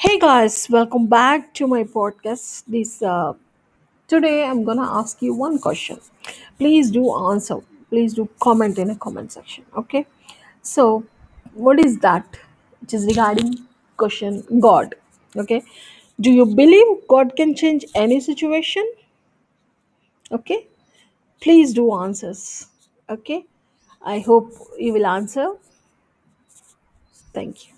Hey guys, welcome back to my podcast. This uh, today I'm gonna ask you one question. Please do answer. Please do comment in a comment section. Okay. So, what is that? Which is regarding question God. Okay. Do you believe God can change any situation? Okay. Please do answers. Okay. I hope you will answer. Thank you.